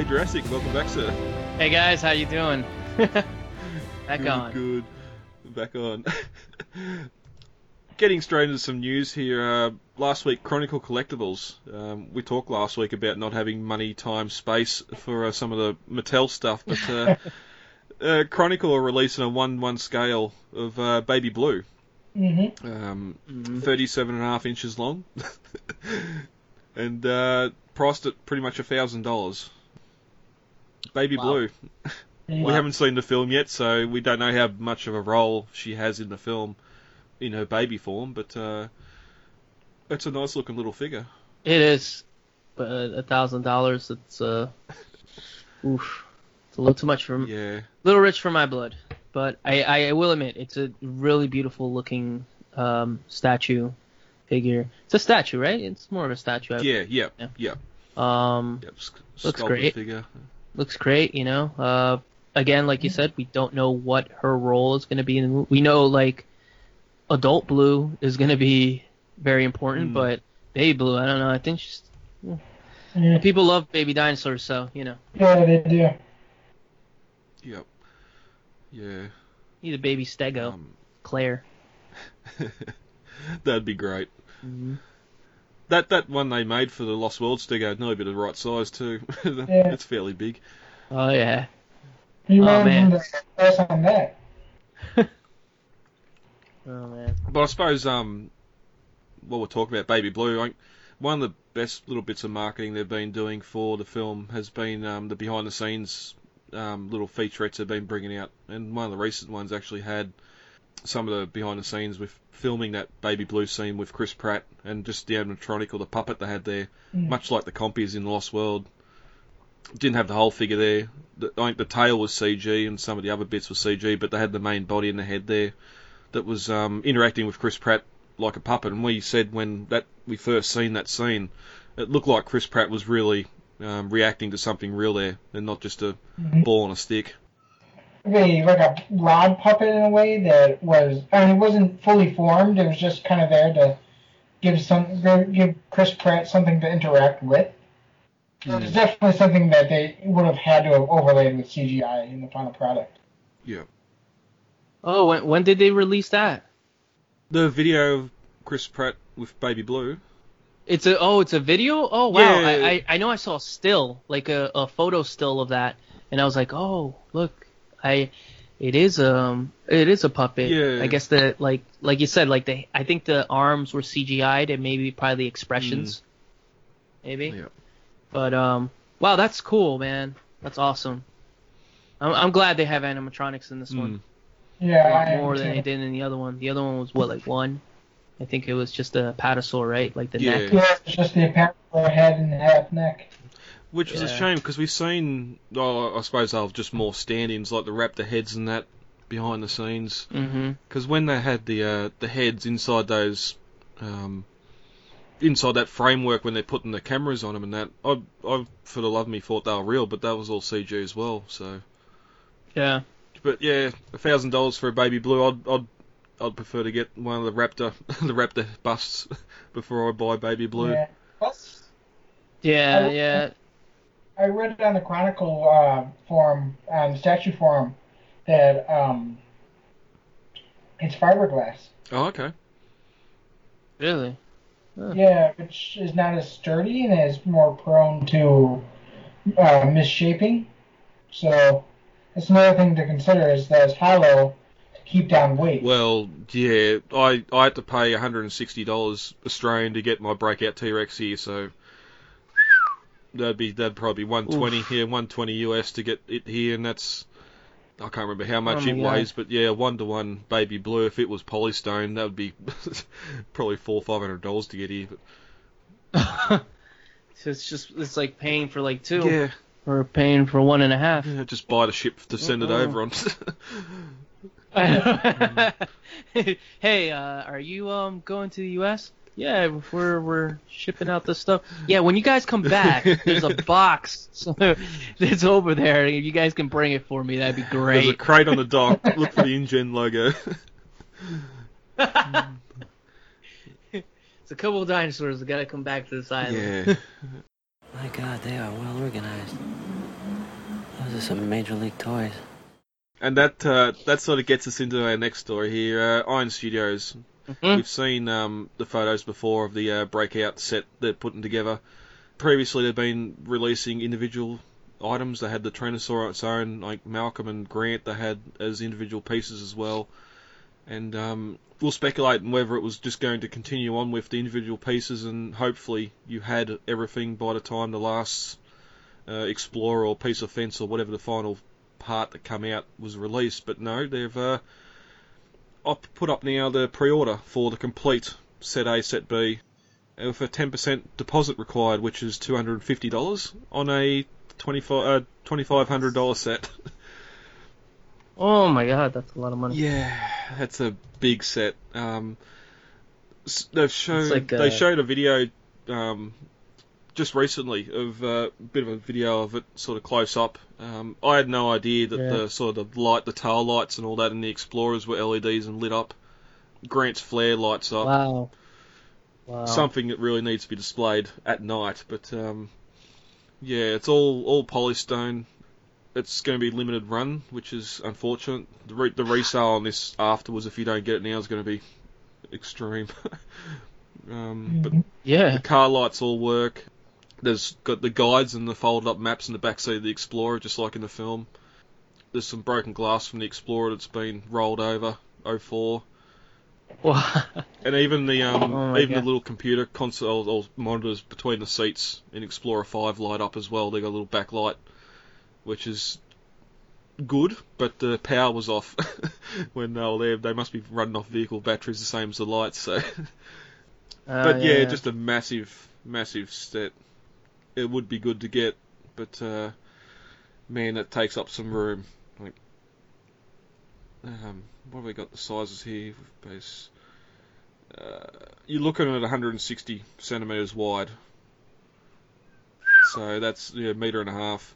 Mr. Jurassic, welcome back, sir. Hey guys, how you doing? Back good, on. Good. Back on. Getting straight into some news here. Uh, last week, Chronicle Collectibles. Um, we talked last week about not having money, time, space for uh, some of the Mattel stuff, but uh, uh, Chronicle are releasing a one-one scale of uh, Baby Blue. Mm-hmm. Um, Mhm. 37 and a half inches long, and uh, priced at pretty much a thousand dollars. Baby Wow. Blue. Yeah. We haven't seen the film yet, so we don't know how much of a role she has in the film in her baby form, but uh, it's a nice looking little figure. It is, but a thousand dollars. It's uh, oof, it's a little too much for, a Yeah, little rich for my blood. But I, I will admit, it's a really beautiful looking um statue figure. It's a statue, right? It's more of a statue. I- yeah, yeah, Yeah. yeah. Um, Yep. sc- Looks great. Figure. Looks great. You know. Uh, again, like you said, we don't know what her role is going to be in the movie. We know like adult blue is going to be very important, Mm. but baby blue, I don't know. I think she's Yeah, people love baby dinosaurs, so you know, yeah, they do. Yep. Yeah. need a baby stego, Um, Claire. that'd be great. Mhm. That that one they made for the Lost World Stego, no bit of the right size too. Yeah. it's fairly big. Oh yeah. You Oh, man. want to on that. Oh man. But I suppose um, while we're talking about Baby Blue, I, one of the best little bits of marketing they've been doing for the film has been um, the behind the scenes um, little featurettes they've been bringing out, and one of the recent ones actually had some of the behind the scenes with filming that Baby Blue scene with Chris Pratt and just the animatronic or the puppet they had there, Mm. much like the compies in Lost World. Didn't have the whole figure there. The, I think the tail was CG and some of the other bits were CG, but they had the main body and the head there that was um, interacting with Chris Pratt like a puppet. And we said when that we first seen that scene, it looked like Chris Pratt was really um, reacting to something real there, and not just a Mhm. ball on a stick. Really, like a rod puppet in a way that was. I mean, it wasn't fully formed. It was just kind of there to give some give Chris Pratt something to interact with. Mm. It's definitely something that they would have had to have overlaid with CGI in the final product. Yeah. Oh, when when did they release that? The video of Chris Pratt with Baby Blue. It's a oh, it's a video. Oh wow, Yeah. I, I I know I saw a still like a, a photo still of that, and I was like, oh look, I it is um it is a puppet. Yeah. I guess the like like you said like the I think the arms were CGI'd and maybe probably the expressions, maybe. Yeah. But um wow, that's cool, man. That's awesome. I'm I'm glad they have animatronics in this one. Mm. Yeah, a lot more than too. they did in the other one. The other one was what, like one? I think it was just Apatosaur, right? Like the Yeah. neck. Yeah, it's just the apparent head and half neck. Which is a shame because we've seen, oh, I suppose they'll just more stand-ins like the raptor heads and that behind the scenes. Mm-hmm. Because when they had the uh, the heads inside those, um, inside that framework when they're putting the cameras on them and that, I, I for the love of me thought they were real, but that was all CG as well. So, Yeah. but yeah, a thousand dollars for a baby blue, I'd I'd I'd prefer to get one of the raptor the raptor busts before I buy baby blue. Yeah. Plus, Yeah, yeah. I read it on the Chronicle uh, forum, on the statue forum, that um, it's fiberglass. Oh, okay. Really? Huh. Yeah, which is not as sturdy and is more prone to uh, misshaping. So that's another thing to consider is that it's hollow to keep down weight. Well, yeah, I I had to pay $160 Australian to get my breakout T-Rex here, so that'd be that'd probably be 120 here, 120 US to get it here, and that's I can't remember how much Oh it weighs, but yeah, one to one baby blue. If it was polystone, that would be probably four five hundred dollars to get here. But so it's just it's like paying for like two, yeah, or paying for one and a half. yeah, just buy the ship to send it Uh-uh. over on. hey, uh, are you um going to the U.S.? Yeah, we're we're shipping out this stuff. Yeah, when you guys come back, there's a box that's over there. If you guys can bring it for me, that'd be great. There's a great. crate on the dock. Look for the InGen logo. it's a couple of dinosaurs that gotta come back to this island. yeah. My God, they are well organized. Those are some major league toys. And that uh, that sort of gets us into our next story here. Uh, Iron Studios. Mhm. We've seen um, the photos before of the uh, breakout set they're putting together. Previously, they've been releasing individual items. They had the Tyrannosaur on its own, like Malcolm and Grant. They had as individual pieces as well. And um, we'll speculate on whether it was just going to continue on with the individual pieces, and hopefully you had everything by the time the last uh, Explorer or piece of fence or whatever the final part that come out was released. But no, they've uh, up, put up now the pre-order for the complete set A, set B, uh, with a 10% deposit required, which is $250 on a 25 uh, $2,500 set. Oh my god, that's a lot of money. Yeah, that's a big set. Um, they've shown like, they uh, showed a video um, just recently of uh, a bit of a video of it, sort of close up. Um, I had no idea that Yeah. the sort of the light, the tail lights and all that in the Explorers were LEDs and lit up. Grant's flare lights up. Wow. Wow. Something that really needs to be displayed at night, but um, yeah, it's all all polystone. It's going to be limited run, which is unfortunate. The, re- the resale on this afterwards, if you don't get it now, is going to be extreme. um, but yeah. the car lights all work. There's got the guides and the folded up maps in the backseat of the Explorer, just like in the film. There's some broken glass from the Explorer that's been rolled over. 04. Wow. And even the um, Oh even God. the little computer console or monitors between the seats in Explorer 5 light up as well. They got a little backlight, which is good, but the power was off when they were there. They must be running off vehicle batteries the same as the lights. So, Uh, but yeah, just a massive, massive set. It would be good to get, but uh, man, it takes up some room. Like, um, what have we got the sizes here? Base. Uh, you're looking at 160 centimeters wide. So that's yeah, a meter and a half.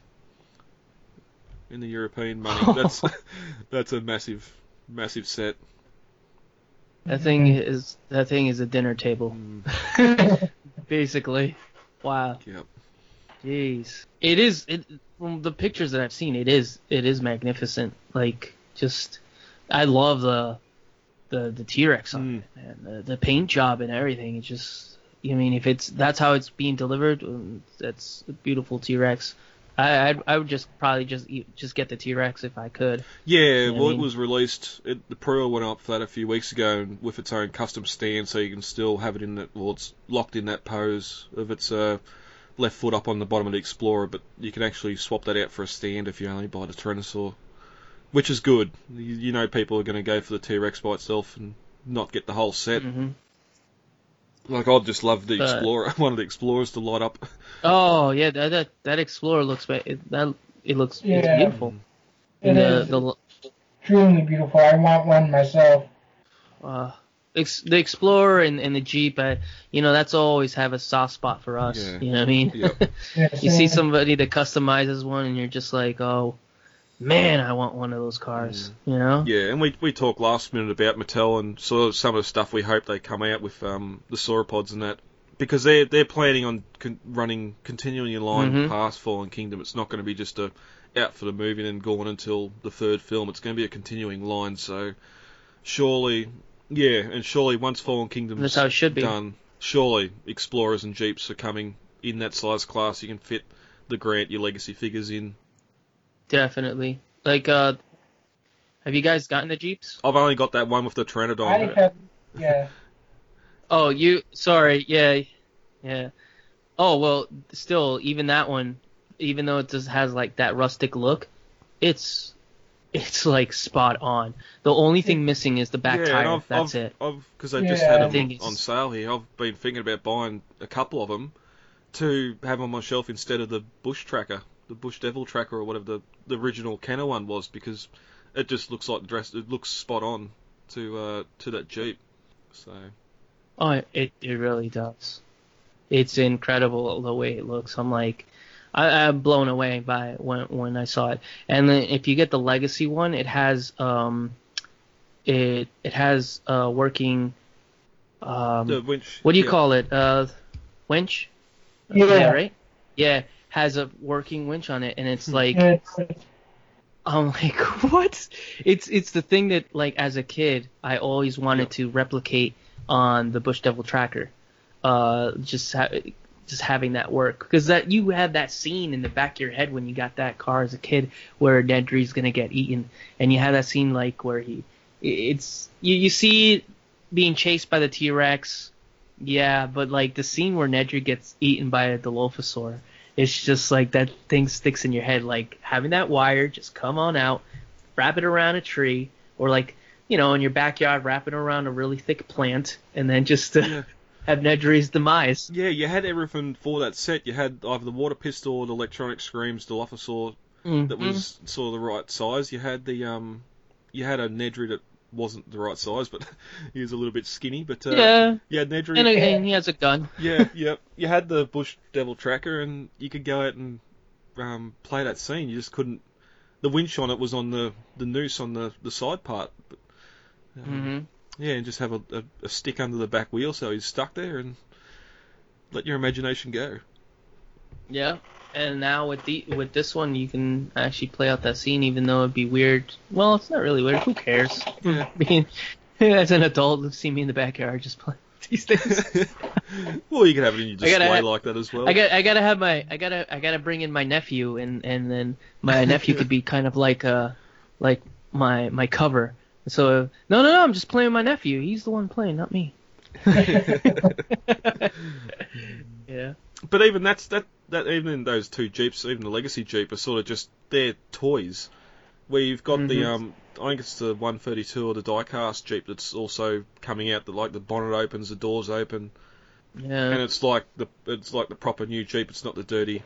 In the European money, that's that's a massive, massive set. that thing is that thing is a dinner table, Mm, basically. Wow. yep. Jeez. It is it from the pictures that I've seen, it is it is magnificent. Like just I love the the the T Rex on Mm. it, man. The, the paint job and everything. It's just I mean if it's that's how it's being delivered, um, that's a beautiful T Rex. I I'd, I would just probably just eat, just get the T Rex if I could. Yeah, I well, mean- it was released. It, the pre went up for that a few weeks ago, and with its own custom stand, so you can still have it in that. Well, it's locked in that pose of its uh, left foot up on the bottom of the Explorer, but you can actually swap that out for a stand if you only buy the Tyrannosaur, which is good. You, you know, people are going to go for the T Rex by itself and not get the whole set. hmm Like I'd just love the But- Explorer, one of the Explorers to light up. Oh yeah, that that, that Explorer looks it, that it looks it's Yeah. beautiful. It And the is the truly beautiful. I want one myself. uh, ex- the Explorer and, and the Jeep, I, you know, that's always have a soft spot for us. Yeah. You know what I mean? Yep. You see somebody that customizes one, and you're just like, oh, man, I want one of those cars. You know? Yeah, and we we talked last minute about Mattel and sort of some of the stuff we hope they come out with um, the sauropods and that because they're they're planning on con- running continuing in line Mhm. past Fallen Kingdom. It's not going to be just a out for the movie and then gone until the third film. It's going to be a continuing line. So surely, yeah, and surely once Fallen Kingdom's That's how it should be. done, surely Explorers and Jeeps are coming in that size class. You can fit the Grant your legacy figures in. Definitely. Like, uh, have you guys gotten the Jeeps? I've only got that one with the Pteranodon. I have, yeah. Oh, you. Sorry. Yeah. Yeah. Oh well, still, even that one, even though it just has like that rustic look, it's it's like spot on. The only thing missing is the back yeah, tire. I've, That's I've, it. I've because they've just had I them on, on sale here. I've been thinking about buying a couple of them to have on my shelf instead of the Bush Tracker, the Bush Devil Tracker, or whatever the, the original Kenner one was, because it just looks like the dress. It looks spot on to uh, to that Jeep. So Oh, it it really does. It's incredible the way it looks. I'm like, I, I'm blown away by it when when I saw it. And then if you get the legacy one, it has um, it it has uh working um, the winch. what do you yeah. call it? Uh, winch. Yeah. right. yeah, has a working winch on it, and it's like It's, it's I'm like, what? It's it's the thing that like as a kid I always wanted to replicate on the Bush Devil Tracker, uh, just ha- just having that work. Because that you had that scene in the back of your head when you got that car as a kid where Nedry's gonna get eaten, and you have that scene like where he, it's you you see being chased by the T Rex, yeah, but like the scene where Nedry gets eaten by a Dilophosaur it's just like that thing sticks in your head. Like having that wire just come on out wrap it around a tree or like you know in your backyard wrap it around a really thick plant and then just uh, Yeah. Have Nedry's demise Yeah, you had everything for that set. You had either the water pistol or the electronic screams, the Dilophosaur that was sort of the right size. You had the um, you had a Nedry that wasn't the right size, but he was a little bit skinny. But uh, yeah yeah, Nedry. and, and he has a gun yeah, yeah. You had the Bush Devil Tracker, and you could go out and um, play that scene. You just couldn't. The winch on it was on the, the noose on the, the side part. But, um, hmm Yeah, and just have a, a, a stick under the back wheel so he's stuck there, and let your imagination go. yeah and now with the with this one you can actually play out that scene even though it'd be weird well it's not really weird who cares Yeah. Mean as an adult see me in the backyard just play these things well, you could have it in your gotta display have- like that as well. I got I gotta have my I gotta I gotta bring in my nephew and and then my nephew could be kind of like uh like my my cover. So no no no I'm just playing with my nephew. He's the one playing, not me. yeah. But even that's that that even in those two jeeps, even the legacy jeep, are sort of just they're toys. Where you've got the Mhm. um, I think it's the 132 or the diecast jeep that's also coming out. That like the bonnet opens, the doors open, Yeah. and it's like the it's like the proper new jeep. It's not the dirty,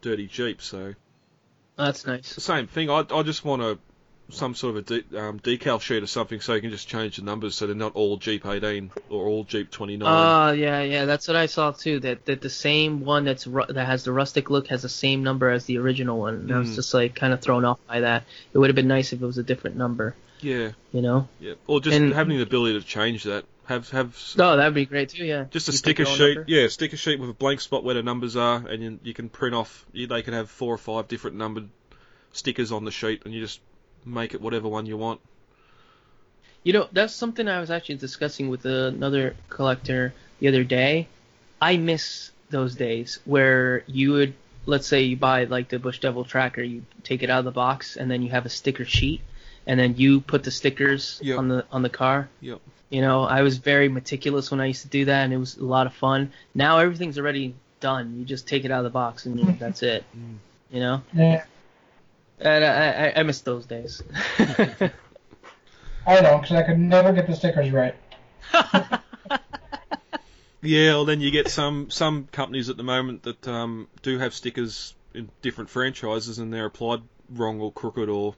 dirty jeep. So That's nice. the same thing. I I just want a some sort of a de- um, decal sheet or something so you can just change the numbers so they're not all Jeep 18 or all Jeep 29. Oh yeah yeah that's what I saw too. That that the same one that's ru- that has the rustic look has the same number as the original one. And I was Mm. just like kind of thrown off by that. It would have been nice if it was a different number. yeah, You know. yeah. Or just And- having the ability to change that. Have have s- Oh that'd be great too. Yeah. Just a You sticker sheet, number? yeah, sticker sheet with a blank spot where the numbers are, and you, you can print off. You, they can have four or five different numbered stickers on the sheet, and you just make it whatever one you want. You know, that's something I was actually discussing with another collector the other day. I miss those days where you would, let's say you buy like the Bush Devil tracker, you take it out of the box, and then you have a sticker sheet, and then you put the stickers Yep. on the on the car. Yep. You know, I was very meticulous when I used to do that, and it was a lot of fun. Now everything's already done. You just take it out of the box, and that's it. Mm. You know, Yeah, and I, I, I miss those days. I don't, because I could never get the stickers right. Yeah, well, then you get some some companies at the moment that um, do have stickers in different franchises, and they're applied wrong or crooked, or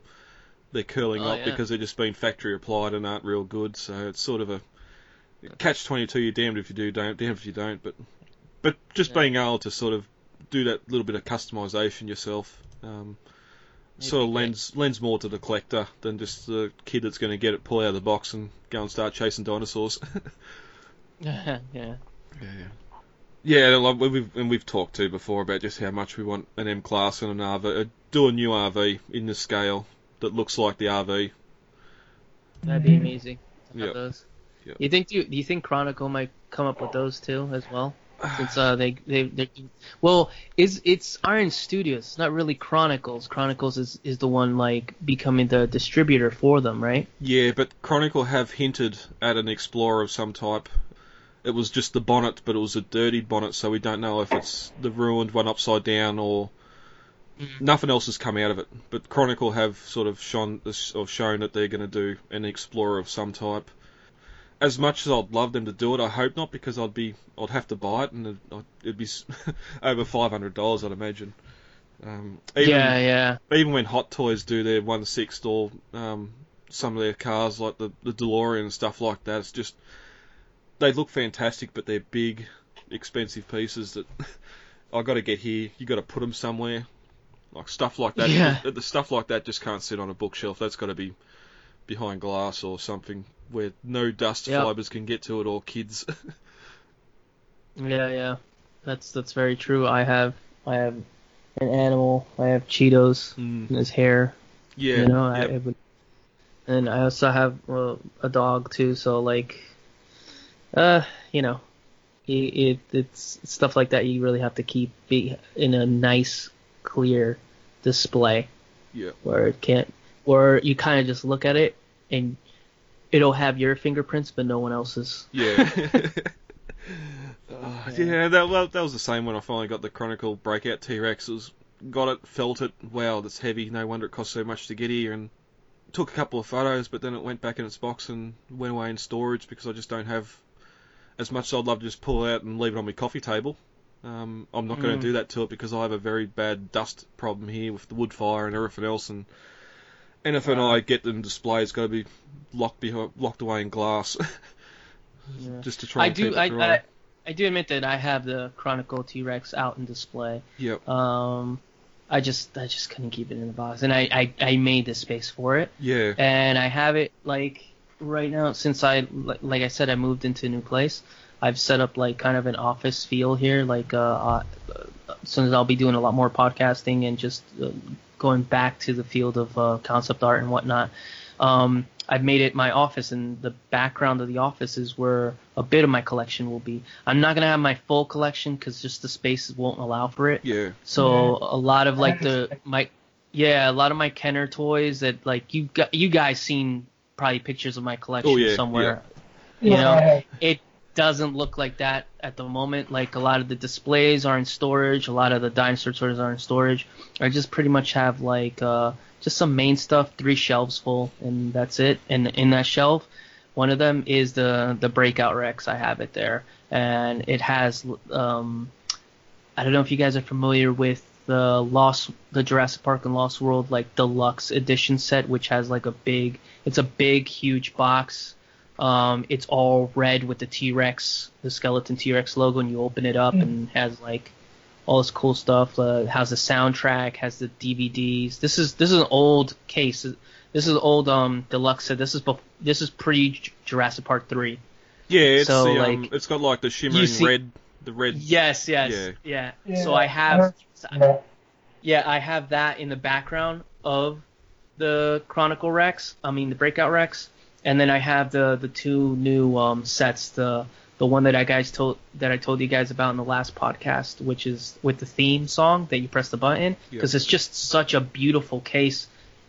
they're curling Oh, up yeah. because they're just been factory applied and aren't real good. So it's sort of a catch twenty two. You're damned if you do, don't damned if you don't. But but just Yeah. being able to sort of do that little bit of customization yourself. Um, That'd sort of lends lends more to the collector than just the kid that's going to get it, pull out of the box, and go and start chasing dinosaurs. yeah. Yeah, yeah. Yeah, and like we've and we've talked to before about just how much we want an M class and an RV. Uh, do a new RV in the scale that looks like the RV. That'd be Mhm. amazing. to have Yep. You think do you, do you think Chronicle might come up with those too as well? Since uh they they they well is it's Iron Studios. It's not really Chronicles. Chronicles is is the one like becoming the distributor for them, right? Yeah, but Chronicle have hinted at an Explorer of some type. It was just the bonnet, but it was a dirty bonnet, so we don't know if it's the ruined one upside down or Mhm. nothing else has come out of it. But Chronicle have sort of shown or shown that they're going to do an Explorer of some type. As much as I'd love them to do it, I hope not because I'd be I'd have to buy it and it'd, it'd be over five hundred dollars, I'd imagine. Um, even, yeah, yeah. even when Hot Toys do their one sixth or um, some of their cars like the the DeLorean and stuff like that, it's just they look fantastic, but they're big, expensive pieces that I got to get here. You got to put them somewhere, like stuff like that. Yeah. The, the stuff like that just can't sit on a bookshelf. That's got to be behind glass or something where no dust Yep. fibers can get to it or kids. Yeah, yeah. That's that's very true. I have I have an animal. I have Cheetos Mm. in his hair. Yeah. you know, yep. I would, and I also have uh, a dog too. So like, uh, you know, it, it it's stuff like that. You really have to keep be in a nice, clear display yeah. where it can't, where you kind of just look at it and it'll have your fingerprints but no one else's. Yeah. Uh, yeah, that, well, that was the same when I finally got the Chronicle Breakout. It was, got it, felt it. Wow, that's heavy. No wonder it cost so much to get here. And took a couple of photos, but then it went back in its box and went away in storage because I just don't have as much as I'd love to just pull it out and leave it on my coffee table. Um, I'm not going Mm. to do that to it because I have a very bad dust problem here with the wood fire and everything else. And anything I get them displayed has got to be locked behind, locked away in glass, Yeah. just to try. I do. keep it I, dry. I I do admit that I have the Chronicle T Rex out in display. Yep. Um, I just I just couldn't keep it in the box, and I I, I made the space for it, Yeah. and I have it like right now since I like, like I said I moved into a new place. I've set up like kind of an office feel here, like uh, uh since I'll be doing a lot more podcasting and just uh, going back to the field of uh, concept art and whatnot. Um, I've made it my office, and the background of the office is where a bit of my collection will be. I'm not gonna have my full collection because just the space won't allow for it. Yeah. So a lot of like the my yeah, a lot of my Kenner toys that like you got you guys seen probably pictures of my collection Oh, yeah, somewhere. You Yeah, know, it doesn't look like that at the moment. Like a lot of the displays are in storage, a lot of the dinosaur toys are in storage. I just pretty much have like uh just some main stuff, three shelves full, and that's it. And in that shelf, one of them is the the breakout Rex. I have it there, and it has um I don't know if you guys are familiar with the Lost, the Jurassic Park and Lost World like deluxe edition set, which has like a big, it's a big, huge box. Um, it's all red with the T Rex, the skeleton T Rex logo, and you open it up and it has like all this cool stuff. Uh, has the soundtrack, has the DVDs. This is this is an old case. This is old um deluxe set. This is bef- this is pre Jurassic Park three. Yeah, it's So, the, um, it's got like the shimmering see- red, the red. Yes, yes, Yeah. yeah. Yeah, So I have. yeah. Yeah, I have that in the background of the Chronicle Rex. I mean the Breakout Rex, and then I have the the two new um, sets. The the one that I guys told that I told you guys about in the last podcast, which is with the theme song that you press the button because it's just such a beautiful case.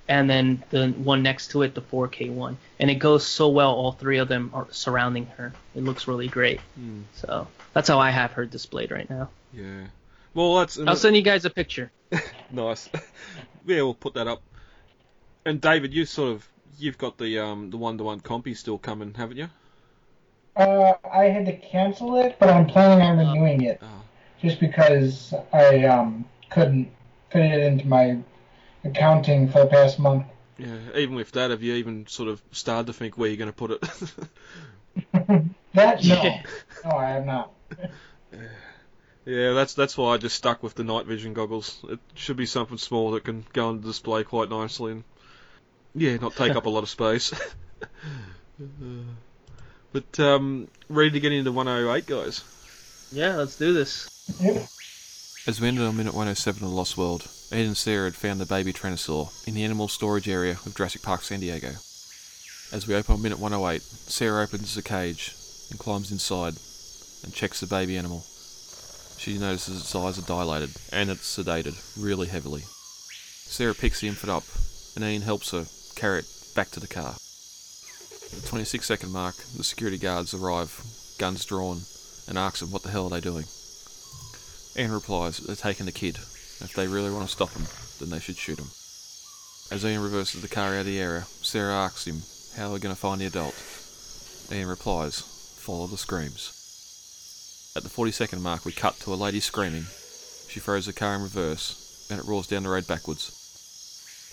And then the one next to it, the 4K one, and it goes so well. All three of them are surrounding her. It looks really great. Hmm, So that's how I have her displayed right now. yeah. Well, that's I'll send you guys a picture. nice. yeah, we'll put that up. And David, you sort of you've got the um the one to one compy still coming, haven't you? Uh, I had to cancel it, but I'm planning on renewing it Oh, just because I um couldn't fit it into my accounting for the past month. yeah. Even with that, have you even sort of started to think where you're going to put it? That no, Yeah. no, I have not. yeah, that's that's why I just stuck with the night vision goggles. It should be something small that can go on display quite nicely and yeah, not take up a lot of space. but um, ready to get into 108, guys. Yeah, let's do this. Yep. As we ended on minute 107 of The Lost World, Ed and Sarah had found the baby Tyrannosaur in the animal storage area of Jurassic Park San Diego. As we open on minute 108, Sarah opens the cage and climbs inside and checks the baby animal. She notices its eyes are dilated and it's sedated really heavily. Sarah picks the infant up and Ian helps her carry it back to the car. At the 26 second mark, the security guards arrive, guns drawn, and asks them what the hell are they doing. Ian replies that they're taking the kid. If they really want to stop him, then they should shoot him. As Ian reverses the car out of the area, Sarah asks him how they're going to find the adult. Ian replies, follow the screams. At the 40 second mark, we cut to a lady screaming. She throws the car in reverse, and it roars down the road backwards.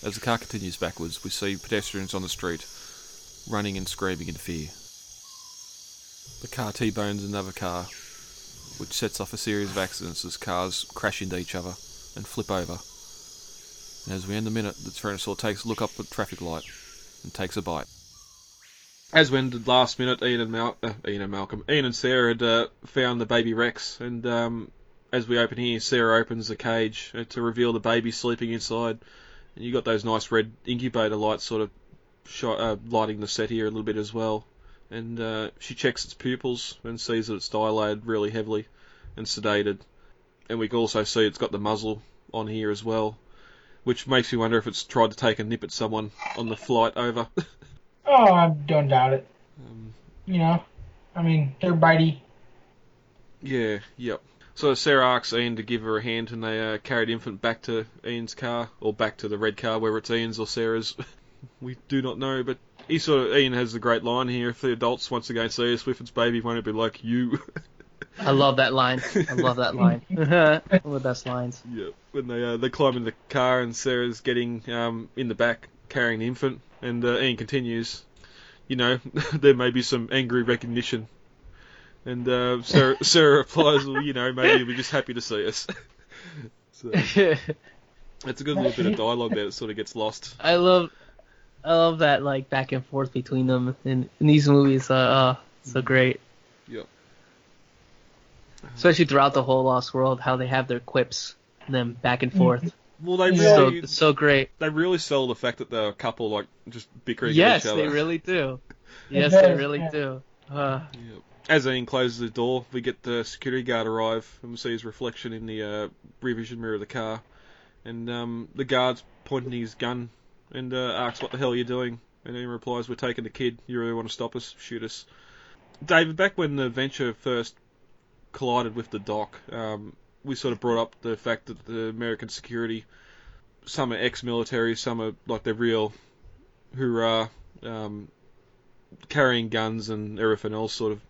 As the car continues backwards, we see pedestrians on the street, running and screaming in fear. The car T-bones another car, which sets off a series of accidents as cars crash into each other and flip over. And as we end the minute, the Tyrannosaur takes a look up at the traffic light and takes a bite. As we ended last minute, Ian and, Mal- uh, Ian and Malcolm, Ian and Sarah had uh, found the baby Rex, and um, as we open here, Sarah opens the cage uh, to reveal the baby sleeping inside, and you got those nice red incubator lights sort of shot, uh, lighting the set here a little bit as well. And uh, she checks its pupils and sees that it's dilated really heavily and sedated. And we can also see it's got the muzzle on here as well, which makes me wonder if it's tried to take a nip at someone on the flight over. Oh, I don't doubt it. um, You know, I mean, they're bitey. Yeah, yep. So Sarah asks Ian to give her a hand, and they uh, carried infant back to Ian's car, or back to the red car, whether it's Ian's or Sarah's. we do not know, but he sort of Ian has the great line here: if the adults once again see us with its baby, won't it be like you? I love that line. I love that line. One of the best lines. yep. When they uh, they climb in the car, and Sarah's getting um, in the back carrying the infant, and uh, Ian continues. You know, there may be some angry recognition. And uh, Sarah, Sarah replies, well, you know, maybe we're just happy to see us. so, It's a good little bit of dialogue there that sort of gets lost. I love, I love that like back and forth between them in, in these movies. Uh, uh so great. Yep. Especially throughout the whole Lost World, how they have their quips, them back and forth. Well, they Yeah. So so great. they really sell the fact that they're a couple, like just bickering Yes, at each other. they really do. Yes, they really do. Uh, Yep. As Ian closes the door, we get the security guard arrive, and we see his reflection in the uh, rear vision mirror of the car. And um, the guard's pointing his gun and uh, asks, "What the hell are you doing?" And Ian replies, "We're taking the kid. You really want to stop us? Shoot us." David, back when the Venture first collided with the dock, um, we sort of brought up the fact that the American security, some are ex-military, some are like they're real, hoorah, um, carrying guns and everything else, sort of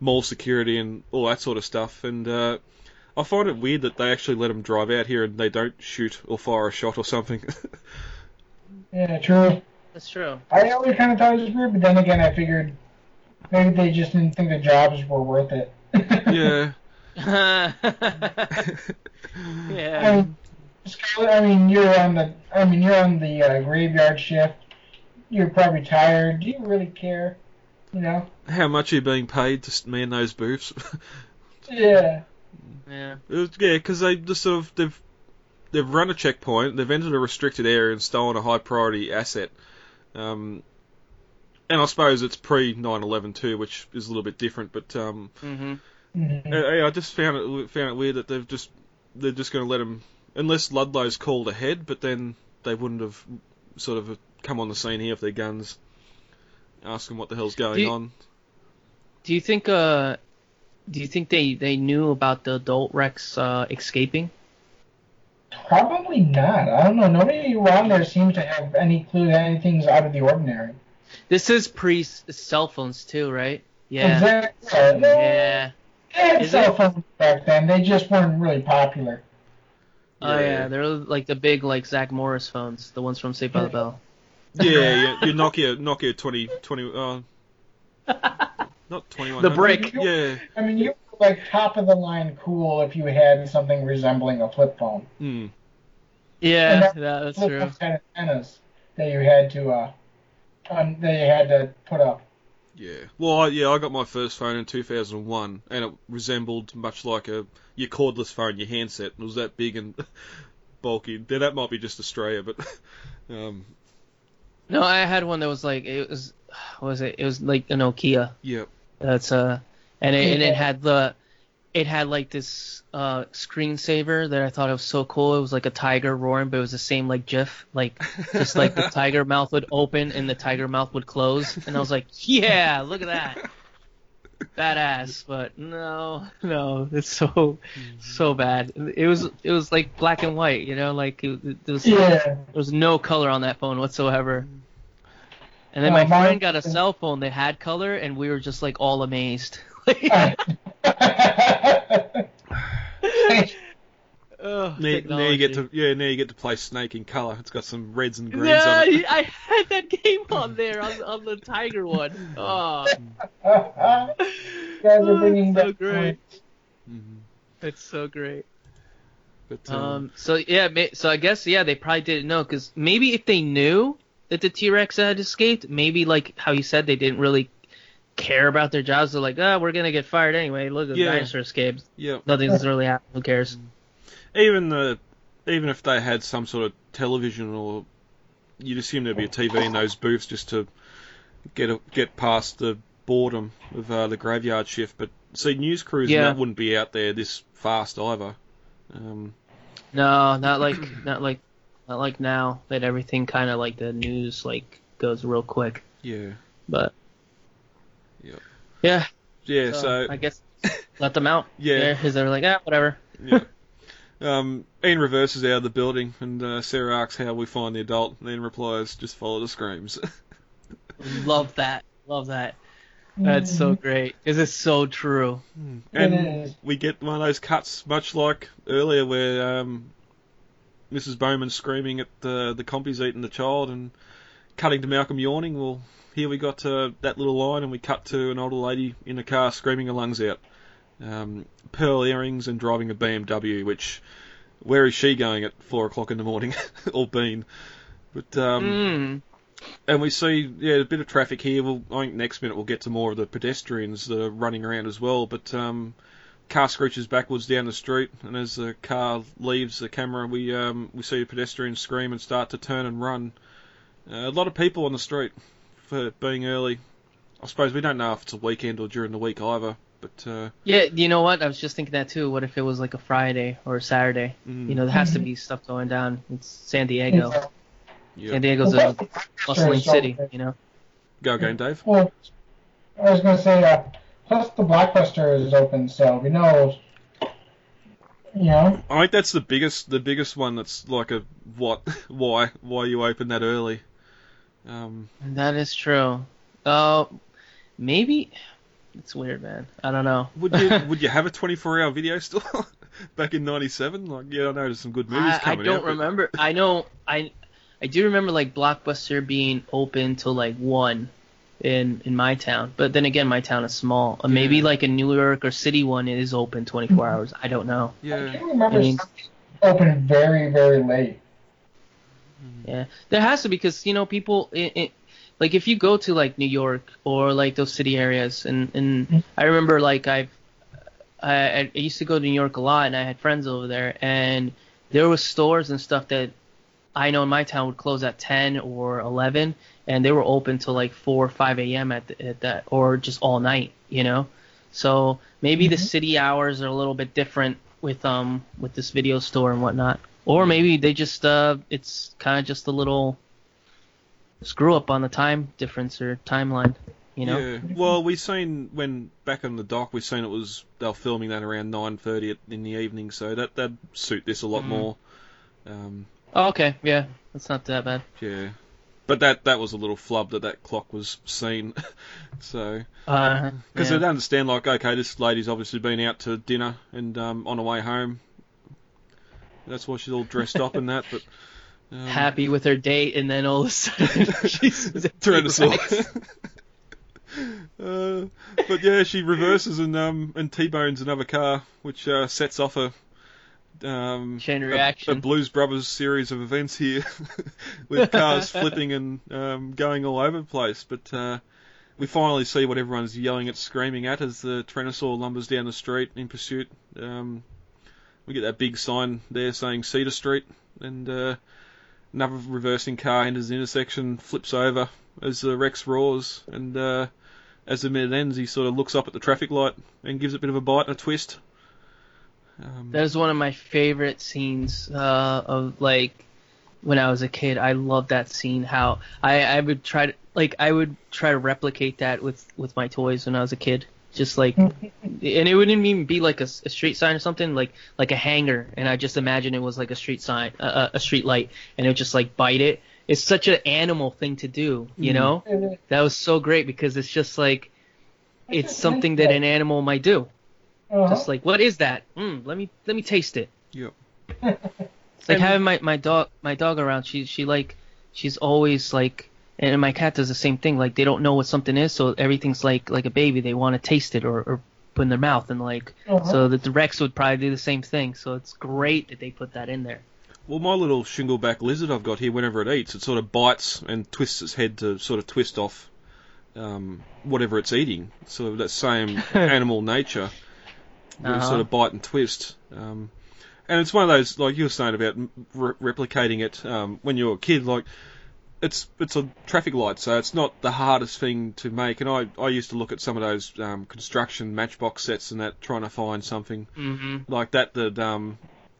mall security and all that sort of stuff. And uh, I find it weird that they actually let them drive out here and they don't shoot or fire a shot or something. Yeah, true. that's true. I always kind of thought it was weird, but then again, I figured maybe they just didn't think the jobs were worth it. yeah. I yeah. mean, Scarlett, I mean, you're on the, I mean, you're on the uh, graveyard shift. You're probably tired. Do you really care? You know? How much are you being paid to man those booths? Yeah. Yeah. Was- yeah, because they just sort of they've they've run a checkpoint, they've entered a restricted area and stolen a high priority asset. Um, and I suppose it's pre 9/11 too, which is a little bit different. But um, hmm Mhm. I, I- I just found it found it weird that they've just they're just going to let him unless Ludlow's called ahead, but then they wouldn't have sort of come on the scene here with their guns, asking what the hell's going you- on. Do you think uh, do you think they they knew about the adult Rex uh escaping? Probably not. I don't know. Nobody around there seems to have any clue that anything's out of the ordinary. This is pre cell phones too, right? Yeah. Exactly. Yeah. Yeah. They had Is cell it? phones back then. They just weren't really popular. Oh Yeah. yeah, they're like the big like Zach Morris phones, the ones from Saved by the Bell. Yeah, yeah, your Nokia Nokia 20 20 uh, not 21. The brick. Yeah. I mean, you were like top of the line cool if you had something resembling a flip phone. Hmm. Yeah, And that- yeah, that's flip true. phones had antennas that you had to uh, um, that you had to put up. Yeah. Well, I, yeah, I got my first phone in 2001, and it resembled much like a your cordless phone, your handset. It was that big and bulky. Now, that might be just Australia, but um, No, I had one that was like it was, what was it? It was like a Nokia. yeah. That's uh, and it, and it had the, it had like this uh screensaver that I thought was so cool. It was like a tiger roaring, but it was the same like GIF, like just like the tiger mouth would open and the tiger mouth would close, and I was like, yeah, look at that, badass. But no, no, it's so so bad. It was it was like black and white, you know, like it, there was Yeah. there was no color on that phone whatsoever. And then Uh, my mine- friend got a cell phone that had color, and we were just like all amazed. Ugh, Now, now you get to yeah, now you get to play Snake in color. It's got some reds and greens Yeah, on it. I had that game on there on, on the Tiger one. Oh, you guys are bringing so back great. Mhm. It's so great. But um, Um, so yeah, so I guess yeah, they probably didn't know because maybe if they knew that the T Rex had escaped, maybe like how you said, they didn't really care about their jobs. They're like, oh, we're gonna get fired anyway. Look, the Yeah. dinosaur escaped. Yeah. Nothing's really happened. Who cares? Even the even if they had some sort of television or you'd assume there'd be a TV in those booths just to get a, get past the boredom of uh, the graveyard shift. But see, news crews Yeah. that wouldn't be out there this fast either. Um, No, not like not like not like now that everything kind of like the news like goes real quick. yeah, But Yep. yeah, yeah. so, So I guess let them out. Yeah. because they're like, ah, whatever. yeah. Um, Ian reverses out of the building, and uh, Sarah asks how we find the adult, and then replies, "Just follow the screams." Love that. Love that. That's so Mm-hmm. great because it's so true. and we get one of those cuts, much like earlier, where um, Mrs. Bowman screaming at the the compies eating the child, and cutting to Malcolm yawning. Well, here we got uh, that little line, and we cut to an older lady in a car screaming her lungs out. Um, pearl earrings and driving a BMW, which where is she going at four o'clock in the morning, or been? But um, Mm. and we see, yeah, a bit of traffic here. We'll, I think next minute we'll get to more of the pedestrians that are running around as well. But um, car screeches backwards down the street, and as the car leaves the camera, we um, we see a pedestrian scream and start to turn and run. Uh, a lot of people on the street for being early. I suppose we don't know if it's a weekend or during the week either. But uh, Yeah, you know what? I was just thinking that too. What if it was like a Friday or a Saturday? mm, You know, there has to be stuff going down. It's San Diego. yeah. San Diego's a bustling city. You know. go again, Dave. Well, I was gonna say, uh, plus the Blockbuster is open, so we know, you know, I think that's the biggest the biggest one. That's like a what why why you open that early. Um, That is true. Uh, maybe it's weird, man. I don't know. Would you would you have a 24 hour video store back in '97? Like, yeah, I know there's some good movies I, I don't out. but- remember. I know. I I do remember like Blockbuster being open till like one in in my town. But then again, my town is small. Uh, maybe like a New York or city one it is open 24 hours. I don't know. I Yeah, can remember I mean- open very, very late. Yeah, there has to because you know people. It, it, like if you go to like New York or like those city areas, and and I remember like I've I, I used to go to New York a lot, and I had friends over there, and there was stores and stuff that I know in my town would close at 10 or 11, and they were open till like 4 or 5 a.m. at, the, at that, or just all night, you know. So maybe the Mhm. city hours are a little bit different with um with this video store and whatnot, or maybe they just uh it's kind of just a little screw up on the time difference or timeline, you know. yeah. Well, we've seen when back on the dock, we've seen it was they were filming that around 9:30 in the evening, so that that suit this a lot Mhm. more. Um, Oh, okay, yeah, that's not that bad. yeah, but that that was a little flub that that clock was seen. so Uh, because yeah. they'd understand like, okay, this lady's obviously been out to dinner and um, on her way home. That's why she's all dressed up in that, but. Um, happy with her date, and then all of a sudden she's Tyrannosaur. uh, but yeah, she reverses and um and T-bones another car, which uh, sets off a um Chain reaction. A, Blues Brothers series of events here, with cars flipping and um, going all over the place. But uh, we finally see what everyone's yelling at, screaming at as the Tyrannosaur lumbers down the street in pursuit. Um, we get that big sign there saying Cedar Street, and uh, another reversing car enters the intersection, flips over as the Rex roars, and uh, as the minute ends, he sort of looks up at the traffic light and gives it a bit of a bite and a twist. Um, That is one of my favorite scenes uh, of like when I was a kid. I love that scene. How I, I would try to like I would try to replicate that with with my toys when I was a kid. Just like, and it wouldn't even be like a street sign or something, like like a hanger, and I just imagine it was like a street sign, uh, a street light, and it would just like bite it. It's such an animal thing to do, you Mhm. know. That was so great because it's just like it's something that an animal might do. Uh-huh. Just like, what is that? Mm, let me let me taste it. Yep. It's like having my, my dog my dog around. She she like she's always like, and my cat does the same thing. Like they don't know what something is, so everything's like like a baby. They want to taste it or, or put in their mouth, and like Uh-huh. so that the Rex would probably do the same thing. So it's great that they put that in there. Well, my little shingleback lizard I've got here, whenever it eats, it sort of bites and twists its head to sort of twist off um, whatever it's eating, So of that same animal nature, where you Uh-huh. sort of bite and twist. Um, and it's one of those like you were saying about re- replicating it um, when you're a kid, like. It's it's a traffic light, so it's not the hardest thing to make. And I, I used to look at some of those um, construction matchbox sets and that, trying to find something hmm like that that um,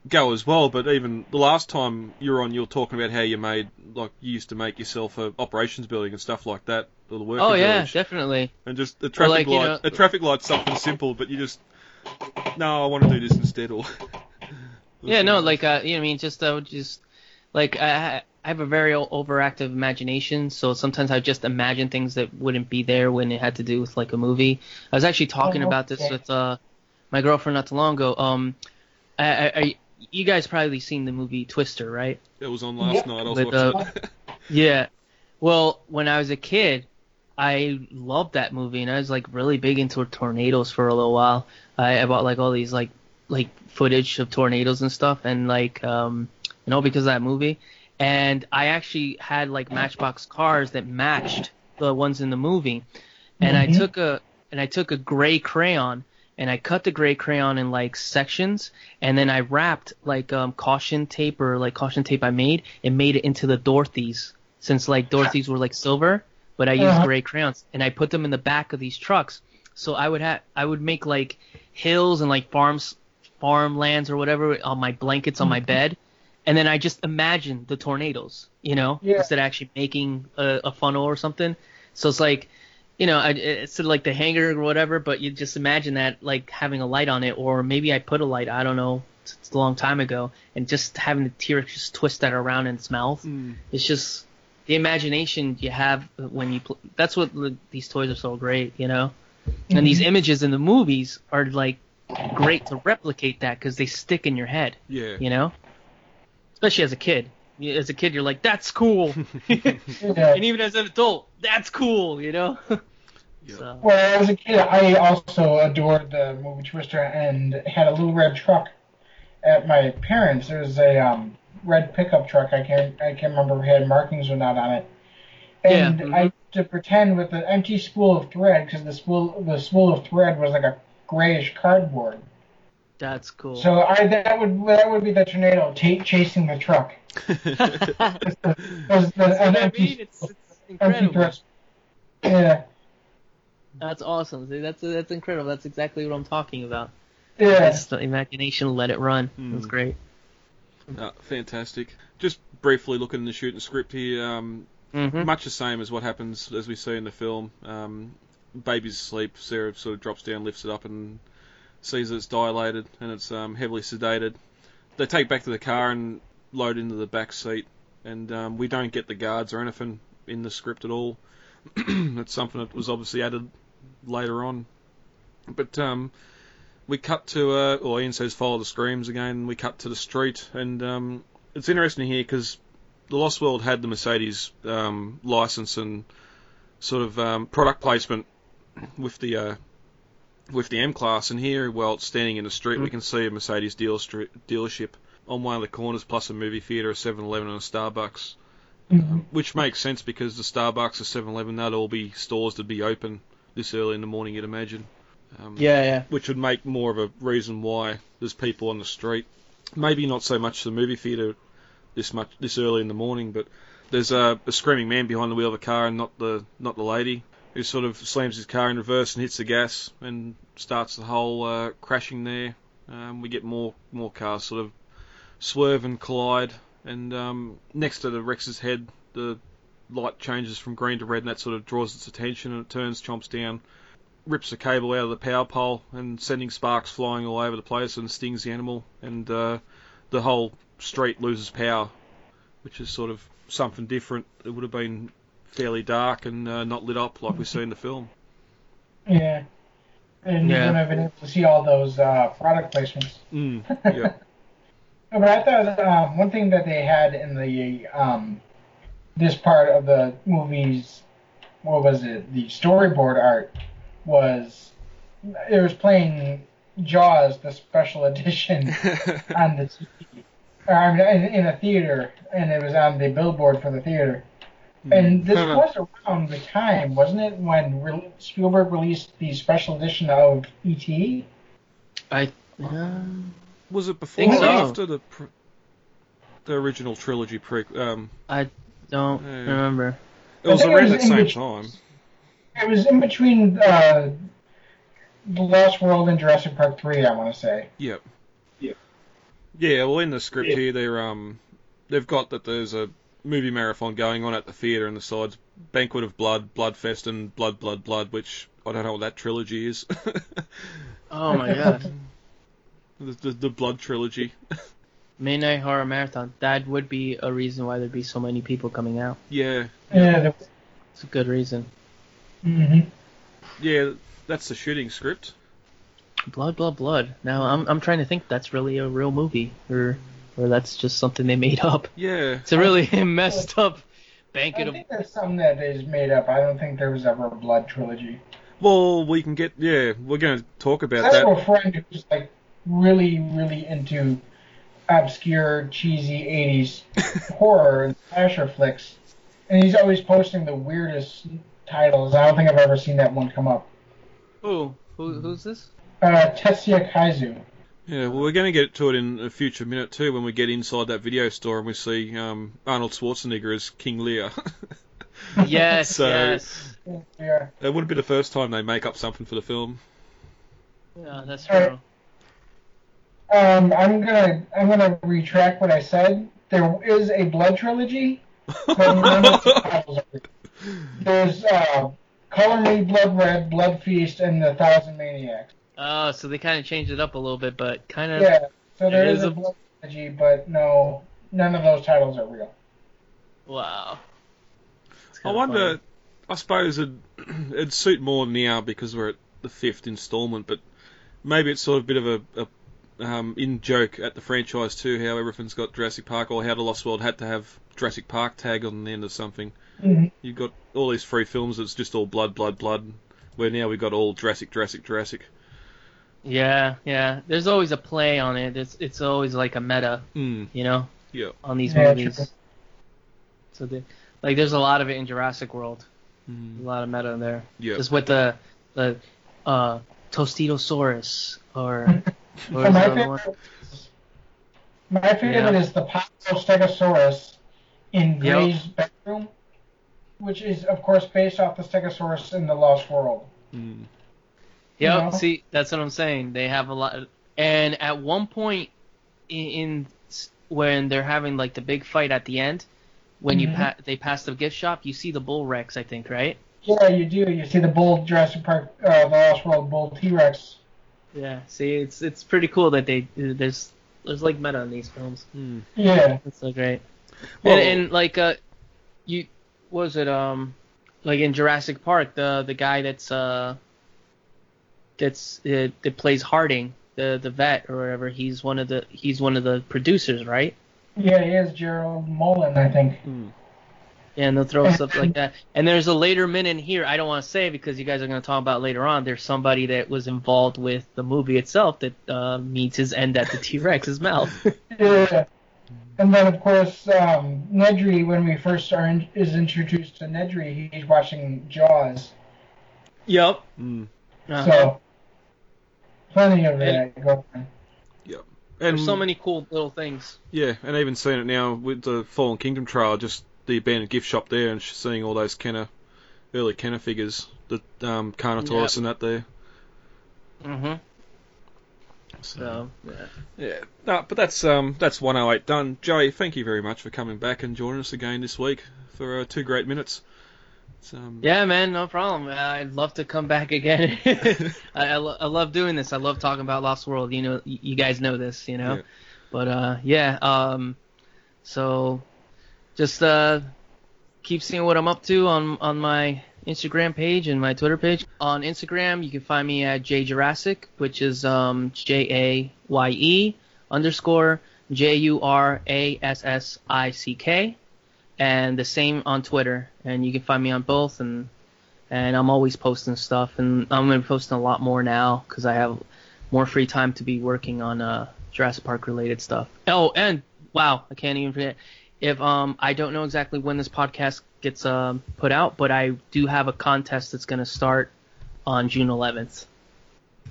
go as well. But even the last time you were on, you were talking about how you made, like you used to make yourself a operations building and stuff like that, or the working Oh yeah, village. definitely. and just the traffic like, you light. know- a traffic light's something simple, but you just no, I want to do this instead, or Yeah, no, like uh, you know, I mean, just uh, just like I I have a very overactive imagination, so sometimes I just imagine things that wouldn't be there when it had to do with like a movie. I was actually talking Oh, about this okay. with uh my girlfriend not too long ago. Um, I, I, I you guys probably seen the movie Twister, right? it was on last Yep. night. I was With, uh, watching. it. Yeah. Well, when I was a kid, I loved that movie, and I was like really big into tornadoes for a little while. I, I bought like all these like like footage of tornadoes and stuff, and like um you know because of that movie. And I actually had like Matchbox cars that matched the ones in the movie, and I Mhm. took a and I took a gray crayon and I cut the gray crayon in like sections, and then I wrapped like um, caution tape or like caution tape I made and made it into the Dorothy's, since like Dorothy's were like silver, but I used Uh-huh. gray crayons, and I put them in the back of these trucks. So I would have I would make like hills and like farms, farmlands or whatever on my blankets on my bed, and then I just imagined the tornadoes, you know, Yeah. instead of actually making a, a funnel or something. So it's like you know, I, it's sort of like the hanger or whatever, but you just imagine that like having a light on it, or maybe I put a light, I don't know, it's, it's a long time ago, and just having the T-Rex just twist that around in its mouth. Mm. It's just the imagination you have when you. Pl- that's what the, these toys are so great, you know. And these images in the movies are like great to replicate that because they stick in your head, yeah. you know. Especially as a kid. As a kid, you're like, "That's cool," and even as an adult, "That's cool," you know. Yeah. So. Well, as a kid, I also adored the movie Twister and had a little red truck at my parents. There was a um, red pickup truck. I can't I can't remember if it had markings or not on it. And Yeah, mhm. I used to pretend with an empty spool of thread because the spool the spool of thread was like a grayish cardboard. That's cool. So I that would that would be the tornado ta chasing the truck. That's It was the, what an I mean. It's, it's incredible. Yeah, That's awesome. See, that's that's incredible. That's exactly what I'm talking about. yeah. Just the imagination, let it run. That's Mm. great. Uh, fantastic. Just briefly looking at the shooting script here, um, hmm much the same as what happens as we see in the film. Um, baby's asleep. Sarah sort of drops down, lifts it up, and sees that it's dilated and it's um, heavily sedated. They take back to the car and load into the back seat, and um, we don't get the guards or anything in the script at all. it's something that was obviously added later on. But um, we cut to, uh, or Ian says, follow the screams again. We cut to the street, and um, it's interesting here because the Lost World had the Mercedes um, license and sort of um, product placement with the uh, with the M class, and here, well, it's standing in the street, we can see a Mercedes deal stri- dealership on one of the corners, plus a movie theater, a 7-Eleven, and a Starbucks, Mhm. which makes sense because the Starbucks, the 7-Eleven, that'd all be stores that'd be open this early in the morning, you'd imagine. Um, Yeah, yeah. which would make more of a reason why there's people on the street. Maybe not so much the movie theater this much this early in the morning, but there's a, a screaming man behind the wheel of a car, and not the not the lady, who sort of slams his car in reverse and hits the gas and starts the whole uh, crashing there. Um, we get more more cars sort of swerve and collide, and um, next to the Rex's head, the light changes from green to red, and that sort of draws its attention, and it turns, chomps down, rips the cable out of the power pole and sending sparks flying all over the place and stings the animal and uh, the whole street loses power, which is sort of something different. It would have been fairly dark and uh, not lit up like we see in the film. Yeah. And Yeah. you wouldn't have been able to see all those uh, product placements. Mm, yeah. But I thought um, one thing that they had in the um, this part of the movie's what was it? The storyboard art was it was playing Jaws, the special edition, on the TV. Or, I mean, in, in a theater, and it was on the billboard for the theater. And this was around the time, wasn't it, when re- Spielberg released the special edition of E.T.? I. Um, Was it before or so. after the pr- the original trilogy pre? Um, I don't Yeah. remember. it was around the same between- time. It was in between uh, The Lost World and Jurassic Park 3, I want to say. Yep. Yeah. Yeah. Well, in the script Yeah. here, they're um, they've got that there's a movie marathon going on at the theatre, and the sides Banquet of Blood, Bloodfest, and Blood, Blood, Blood, which I don't know what that trilogy is. Oh my god. the, the the Blood trilogy. Midnight Horror Marathon. That would be a reason why there'd be so many people coming out. Yeah. Yeah. It's a good reason. Hmm Yeah. That's the shooting script. Blood, blood, blood. Now I'm I'm trying to think that's really a real movie or or that's just something they made up. Yeah. It's a really messed up I banquet of think that's something that is made up. I don't think there was ever a Blood trilogy. Well, we can get. Yeah, we're going to talk about I have that. a friend who's like really, really into obscure, cheesy 80s horror and slasher flicks, and he's always posting the weirdest titles. I don't think I've ever seen that one come up. Who? Who who's this? Uh, Tetsuya Kaizu. Yeah, well, we're going to get to it in a future minute too when we get inside that video store and we see um, Arnold Schwarzenegger as King Lear. Yes, So- yes. Yeah. it wouldn't be the first time they make up something for the film. Yeah, that's Alright. true. Um, I'm gonna I'm gonna retract what I said. There is a Blood trilogy, but none of the titles are. There's uh, Color Me Blood Red, Blood Feast, and The Thousand Maniacs. Oh, so they kind of changed it up a little bit, but kind of. Yeah, so there is is a a- Blood trilogy, but no, none of those titles are real. Wow. I wonder. funny. I suppose it'd, it'd suit more now because we're at the fifth instalment, but maybe it's sort of a bit of a, a um, in joke at the franchise too, how everything's got Jurassic Park, or how the Lost World had to have Jurassic Park tag on the end of something. You've got all these free films that's just all blood, blood, blood. Where now we've got all Jurassic, Jurassic, Jurassic. Yeah, yeah. There's always a play on it. It's it's always like a meta, Mm, you know, yeah. on these Yeah, movies. true. So the, like, there's a lot of it in Jurassic World. A Mm, lot of meta in there. yeah. Just with the the uh, Tostitosaurus or So my the other one? favorite, my favorite Yeah. is the Stegosaurus in Yep. Gray's bedroom, which is of course based off the Stegosaurus in the Lost World. Mm. Yep. know? See, that's what I'm saying. They have a lot, and at one point in, in when they're having like the big fight at the end, when you Mhm. pa- they pass the gift shop, you see the bull rex, I think, right? Yeah, you do. You see the bull Jurassic Park, uh, the Lost World bull T Rex. Yeah. See, it's it's pretty cool that they there's there's like meta in these films. Mm. Yeah. That's so great. Well- and, and like uh, you what was it um like in Jurassic Park the the guy that's uh that's uh, that plays Harding the the vet or whatever he's one of the he's one of the producers right Yeah, he is Gerald Molen, I think. Mm. and they'll throw stuff like that and there's a later minute in here I don't want to say because you guys are going to talk about later on there's somebody that was involved with the movie itself that uh, meets his end at the T Rex's mouth Yeah. And then, of course, um, Nedry, when we first are in, is introduced to Nedry, he's watching Jaws. yep Mm. uh So, plenty of that going on. And there's so many cool little things Yeah, and even seeing it now with the Fallen Kingdom trailer, just the abandoned gift shop there, and seeing all those Kenner, early Kenner figures, the um, Carnotaurus and that there. mm-hmm So, so yeah. yeah, no, but that's um that's 108 done. Joey, thank you very much for coming back and joining us again this week for uh, two great minutes. It's, um, Yeah, man, no problem. Uh, I'd love to come back again. I, I, lo- I love doing this. I love talking about Lost World. You know, you guys know this, you know. Yeah. But uh, yeah. Um, so just uh, keep seeing what I'm up to on on my Instagram page and my Twitter page. On Instagram, you can find me at jjurassic, which is um J A Y E underscore J U R A S S I C K and the same on Twitter. And you can find me on both, and and I'm always posting stuff, and I'm gonna be posting a lot more now because I have more free time to be working on uh Jurassic Park related stuff. Oh, and wow, I can't even forget. If um I don't know exactly when this podcast gets um put out, but I do have a contest that's gonna start on June 11th.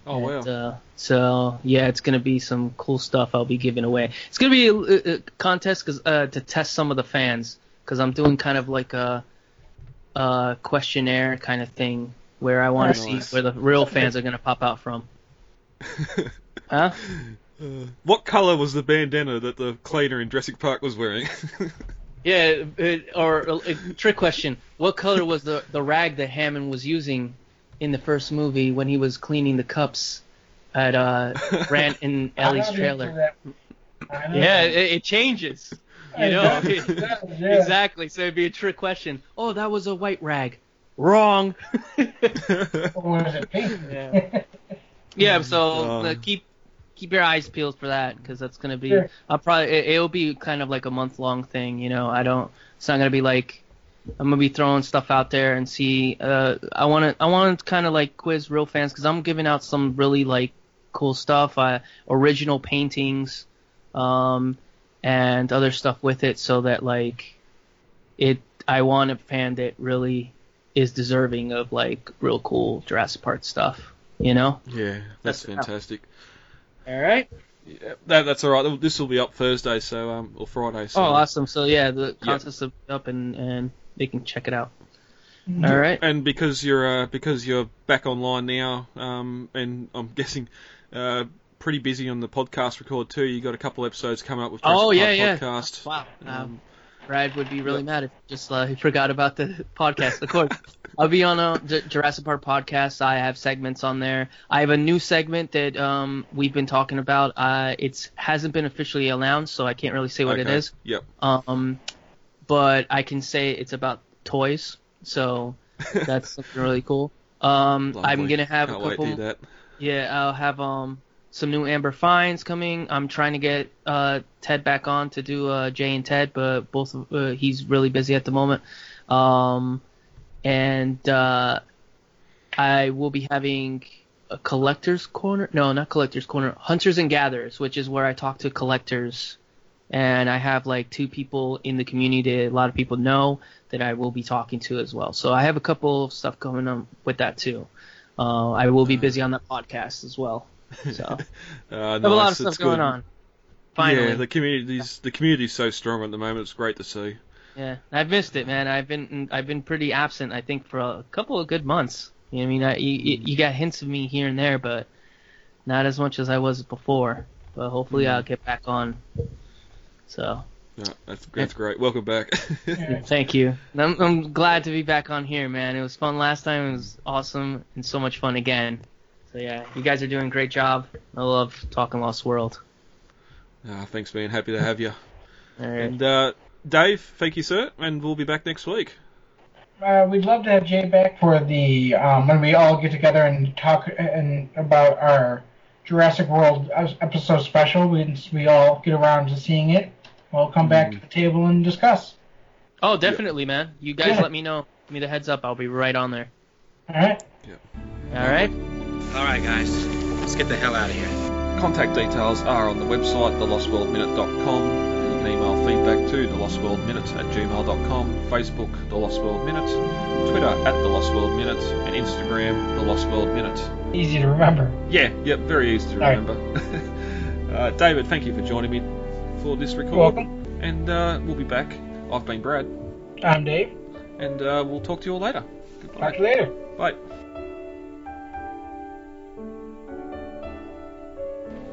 Oh wow. And, uh, so yeah, it's gonna be some cool stuff I'll be giving away. It's gonna be a, a, a contest 'cause, uh, to test some of the fans because I'm doing kind of like a, a questionnaire kind of thing where I want to see where the real fans are gonna pop out from. Huh? What color was the bandana that the cleaner in Jurassic Park was wearing? Yeah, it, or a, a trick question: What color was the the rag that Hammond was using in the first movie when he was cleaning the cups at uh Grant and Ellie's trailer? to that. I know Yeah, it, it changes. You know, does, it does, yeah. exactly. So it'd be a trick question. Oh, that was a white rag. Wrong. Or was it pink? Yeah. yeah. So uh, keep keep your eyes peeled for that because that's gonna be. Sure. I'll probably it, it'll be kind of like a month long thing. You know, I don't. It's not gonna be like. I'm gonna be throwing stuff out there and see. Uh, I want to. I want to kind of like quiz real fans because I'm giving out some really like cool stuff. Uh, original paintings, um, and other stuff with it, so that like, it. I want a fan that really is deserving of like real cool Jurassic Park stuff. You know. yeah, that's That's- fantastic. All right. Yeah, that, that's all right. This will be up Thursday, so um, or Friday. So. Oh, awesome. So yeah, the contest is up and and they can check it out. Mm-hmm. All right. And because you're uh, because you're back online now, um, and I'm guessing uh, pretty busy on the podcast record too. You got a couple episodes coming up with Jurassic Oh, yeah, Park yeah. podcast. Wow. Um, Um, Brad would be really mad if just uh, he forgot about the podcast. Of course, I'll be on a J- Jurassic Park podcast. I have segments on there. I have a new segment that um we've been talking about. Uh, it's hasn't been officially announced, so I can't really say what it okay. is. Yep. Um, but I can say it's about toys. So that's really cool. Um, I'm gonna have Can't a couple. wait to hear that. Yeah, I'll have um some new Amber Fines coming. I'm trying to get uh Ted back on to do uh Jay and Ted, but both of- uh, he's really busy at the moment. Um and uh I will be having a collectors corner. No, not collectors corner. Hunters and gatherers, which is where I talk to collectors and I have like two people in the community a lot of people know that I will be talking to as well. So I have a couple of stuff coming up with that too. Uh, I will be busy on that podcast as well. So Uh, I have a lot of stuff it's going good. on. Finally, Yeah, the community's the community's so strong at the moment. It's great to see. Yeah, I've missed it, man. I've been I've been pretty absent. I think for a couple of good months. You know, what I mean, I, you, you got hints of me here and there, but not as much as I was before. But hopefully, Mm. I'll get back on. So Yeah, that's that's great. Welcome back. Thank you. I'm, I'm glad to be back on here, man. It was fun last time. It was awesome and so much fun again. So yeah, you guys are doing a great job. I love talking Lost World. Ah, thanks, man. Happy to have you. All right. And uh, Dave, thank you, sir. And we'll be back next week. Uh, we'd love to have Jay back for the um, when we all get together and talk and about our Jurassic World episode special. Once we all get around to seeing it, we'll come back to the table and discuss. Oh, definitely, man. You guys Yeah. let me know. Give me the heads up. I'll be right on there. All right. All right. All right, guys, let's get the hell out of here. Contact details are on the website, thelostworldminute.com. You can email feedback to thelostworldminute at gmail.com, Facebook, The Lost World Minute, Twitter at The Lost World Minute, and Instagram, The Lost World Minute. Easy to remember. Yeah, yep, very easy to All right. remember. uh, David, thank you for joining me for this record. welcome. And uh, we'll be back. I've been Brad, I'm Dave. and uh, we'll talk to you all later. Talk to you later. Bye.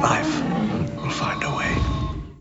life will find a way.